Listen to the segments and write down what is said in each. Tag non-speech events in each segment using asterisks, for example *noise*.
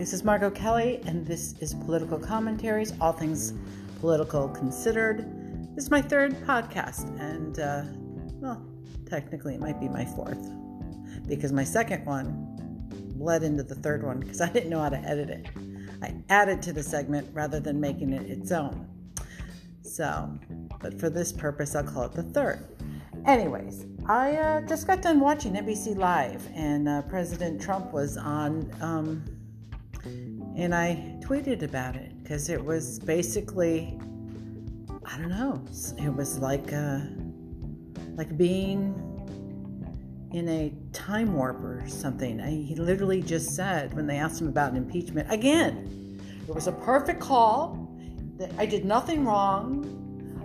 This is Margo Kelly, and this is Political Commentaries, all things political considered. This is my third podcast, and uh, well, technically it might be my fourth because my second one bled into the third one because I didn't know how to edit it. I added to the segment rather than making it its own. So, but for this purpose, I'll call it the third. Anyways, I uh, just got done watching NBC Live, and uh, President Trump was on, um, and I tweeted about it because it was basically, I don't know, it was like uh, like being in a time warp or something. I, he literally just said when they asked him about an impeachment again, it was a perfect call. I did nothing wrong.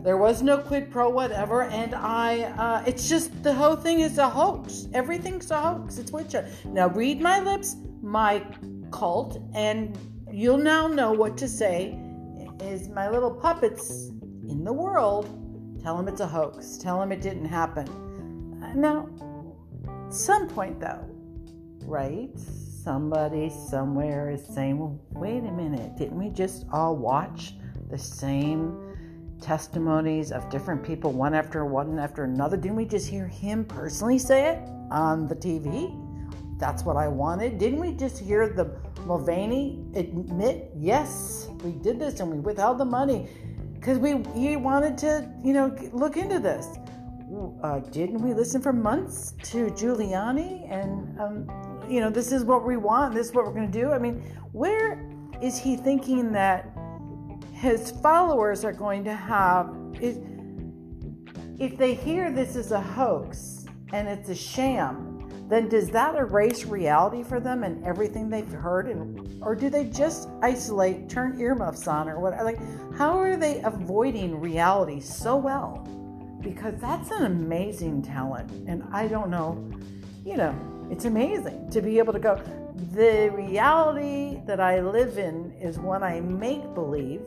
There was no quid pro whatever, and I. Uh, it's just the whole thing is a hoax. Everything's a hoax. It's witch. Now read my lips, my cult, and you'll now know what to say. Is my little puppets in the world? Tell them it's a hoax. Tell them it didn't happen. Now, some point though, right? Somebody somewhere is saying, well, wait a minute, didn't we just all watch the same testimonies of different people, one after one after another. Didn't we just hear him personally say it on the TV? That's what I wanted. Didn't we just hear the Mulvaney admit, yes, we did this and we withheld the money because we he wanted to, you know, look into this. Uh, didn't we listen for months to Giuliani? And um, you know, this is what we want. This is what we're going to do. I mean, where is he thinking that his followers are going to have if, if they hear this is a hoax and it's a sham then does that erase reality for them and everything they've heard and or do they just isolate turn earmuffs on or what like how are they avoiding reality so well because that's an amazing talent and i don't know you know it's amazing to be able to go the reality that I live in is one I make believe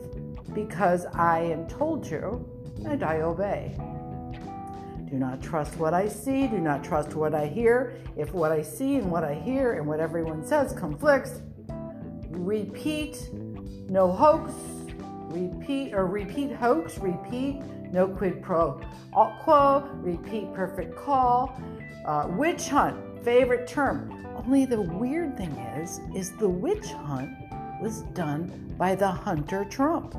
because I am told to and I obey. Do not trust what I see, do not trust what I hear. If what I see and what I hear and what everyone says conflicts, repeat no hoax, repeat or repeat hoax, repeat no quid pro quo, repeat perfect call, uh, witch hunt, favorite term only the weird thing is, is the witch hunt was done by the Hunter Trump.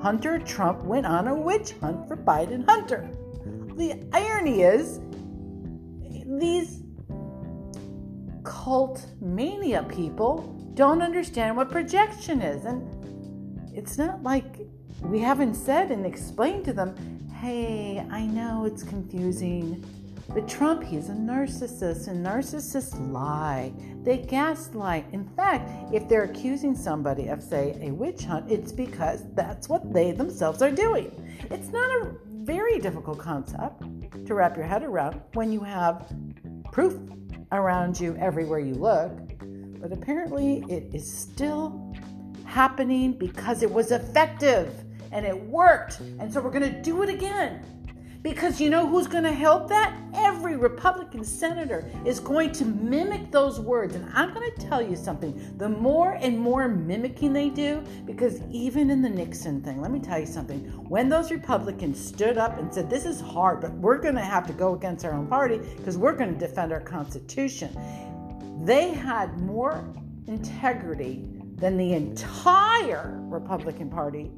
Hunter Trump went on a witch hunt for Biden Hunter. The irony is, these cult mania people don't understand what projection is. And it's not like we haven't said and explained to them, hey, I know it's confusing. But Trump, he's a narcissist, and narcissists lie. They gaslight. In fact, if they're accusing somebody of, say, a witch hunt, it's because that's what they themselves are doing. It's not a very difficult concept to wrap your head around when you have proof around you everywhere you look. But apparently, it is still happening because it was effective and it worked. And so we're going to do it again. Because you know who's going to help that? Every Republican senator is going to mimic those words. And I'm going to tell you something the more and more mimicking they do, because even in the Nixon thing, let me tell you something. When those Republicans stood up and said, This is hard, but we're going to have to go against our own party because we're going to defend our Constitution, they had more integrity than the entire Republican Party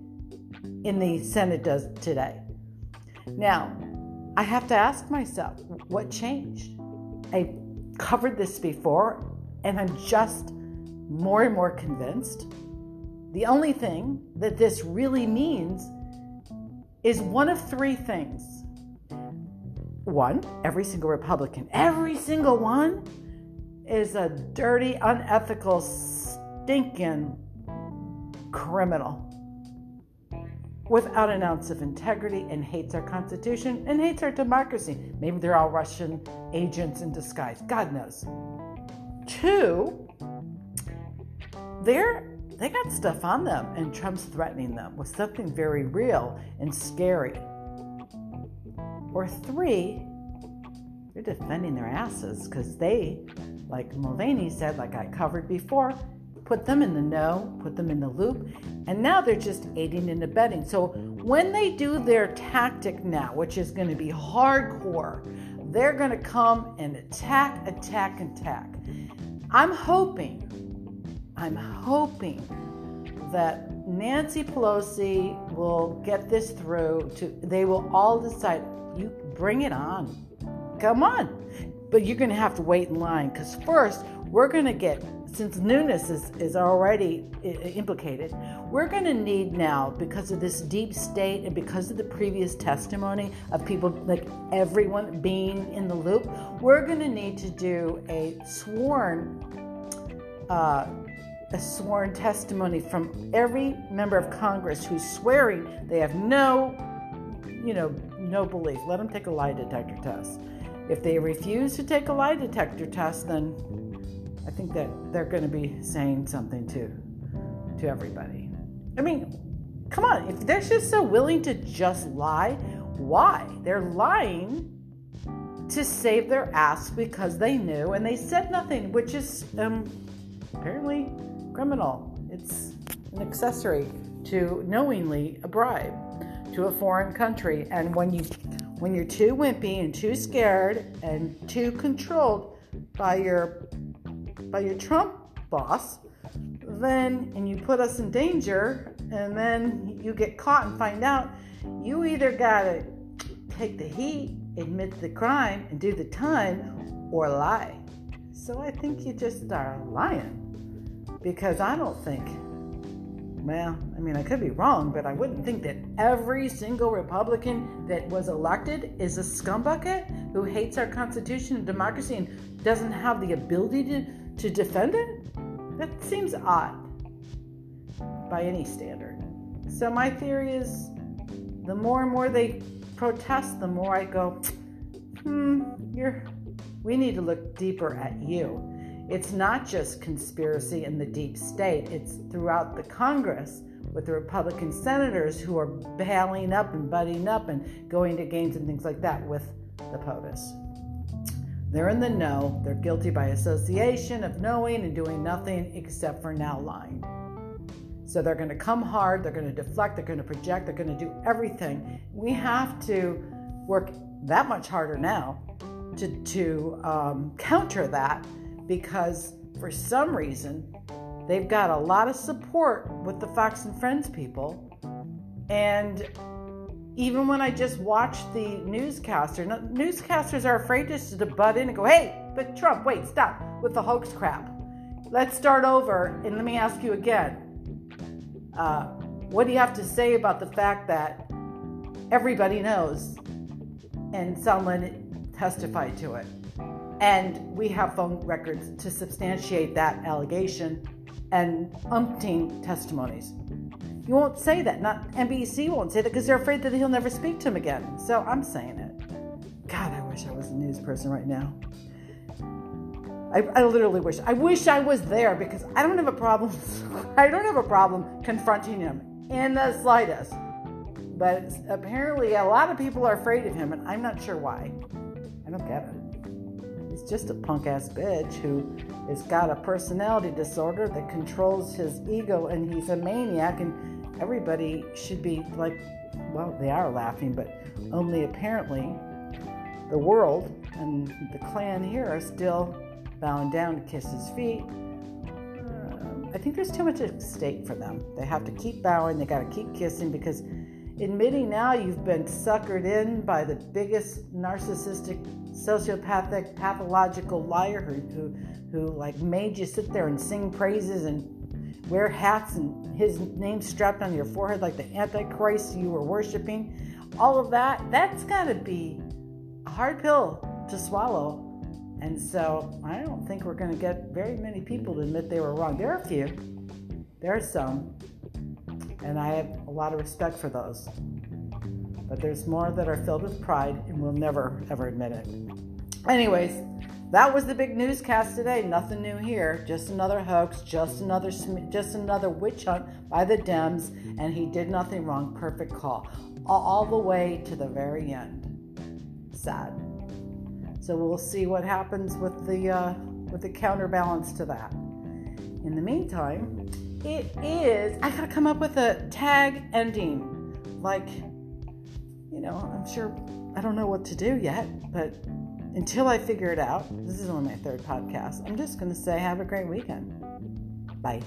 in the Senate does today. Now, I have to ask myself, what changed? I covered this before, and I'm just more and more convinced. The only thing that this really means is one of three things. One, every single Republican, every single one is a dirty, unethical, stinking criminal without an ounce of integrity and hates our Constitution and hates our democracy. Maybe they're all Russian agents in disguise. God knows. Two, they're they got stuff on them, and Trump's threatening them with something very real and scary. Or three, they're defending their asses because they, like Mulvaney said, like I covered before, put them in the know, put them in the loop, and now they're just aiding and abetting. So when they do their tactic now, which is going to be hardcore, they're going to come and attack, attack, attack. I'm hoping, I'm hoping that Nancy Pelosi will get this through to they will all decide you bring it on. Come on. But you're going to have to wait in line cuz first we're going to get since Nunes is, is already implicated, we're going to need now, because of this deep state and because of the previous testimony of people like everyone being in the loop, we're going to need to do a sworn uh, a sworn testimony from every member of Congress who's swearing they have no, you know, no belief. Let them take a lie detector test. If they refuse to take a lie detector test, then I think that they're going to be saying something to to everybody. I mean, come on, if they're just so willing to just lie, why? They're lying to save their ass because they knew and they said nothing, which is um, apparently criminal. It's an accessory to knowingly a bribe to a foreign country. And when you when you're too wimpy and too scared and too controlled by your by your Trump boss, then and you put us in danger and then you get caught and find out, you either gotta take the heat, admit the crime, and do the time, or lie. So I think you just are lying because I don't think, well, I mean, I could be wrong, but I wouldn't think that every single Republican that was elected is a scumbucket who hates our Constitution and democracy and doesn't have the ability to, to defend it. That seems odd by any standard. So, my theory is the more and more they protest, the more I go, hmm, you're, we need to look deeper at you it's not just conspiracy in the deep state, it's throughout the Congress with the Republican senators who are bailing up and butting up and going to games and things like that with the POTUS. They're in the know. They're guilty by association of knowing and doing nothing except for now lying. So they're going to come hard, they're going to deflect, they're going to project, they're going to do everything. We have to work that much harder now to, to um, counter that because for some reason they've got a lot of support with the Fox and Friends people. And even when I just watch the newscaster, newscasters are afraid just to butt in and go, hey, but Trump, wait, stop with the hoax crap. Let's start over and let me ask you again. Uh, what do you have to say about the fact that everybody knows and someone testified to it? And we have phone records to substantiate that allegation and umpteen testimonies. You won't say that. Not NBC won't say that because they're afraid that he'll never speak to him again. So I'm saying it. God, I wish I was a news person right now. I, I literally wish. I wish I was there because I don't have a problem. *laughs* I don't have a problem confronting him in the slightest. But apparently, a lot of people are afraid of him, and I'm not sure why. I don't get it. He's just a punk ass bitch who has got a personality disorder that controls his ego and he's a maniac and everybody should be like well they are laughing but only apparently the world and the clan here are still bowing down to kiss his feet. Uh, i think there's too much at stake for them. They have to keep bowing. They got to keep kissing because admitting now you've been suckered in by the biggest narcissistic sociopathic pathological liar who, who who like made you sit there and sing praises and wear hats and his name strapped on your forehead like the antichrist you were worshiping. All of that that's got to be a hard pill to swallow. And so i don't think we're going to get very many people to admit they were wrong. There are a few. There are some. And i have a lot of respect for those. But there's more that are filled with pride and will never ever admit it. Anyways, that was the big newscast today. Nothing new here. Just another hoax. Just another just another witch hunt by the Dems, and he did nothing wrong. Perfect call, all the way to the very end. Sad. So we'll see what happens with the uh, with the counterbalance to that. In the meantime, it is, I gotta come up with a tag ending. Like, you know, I'm sure, I don't know what to do yet, but until I figure it out, this is only my third podcast, I'm just gonna say have a great weekend. Bye.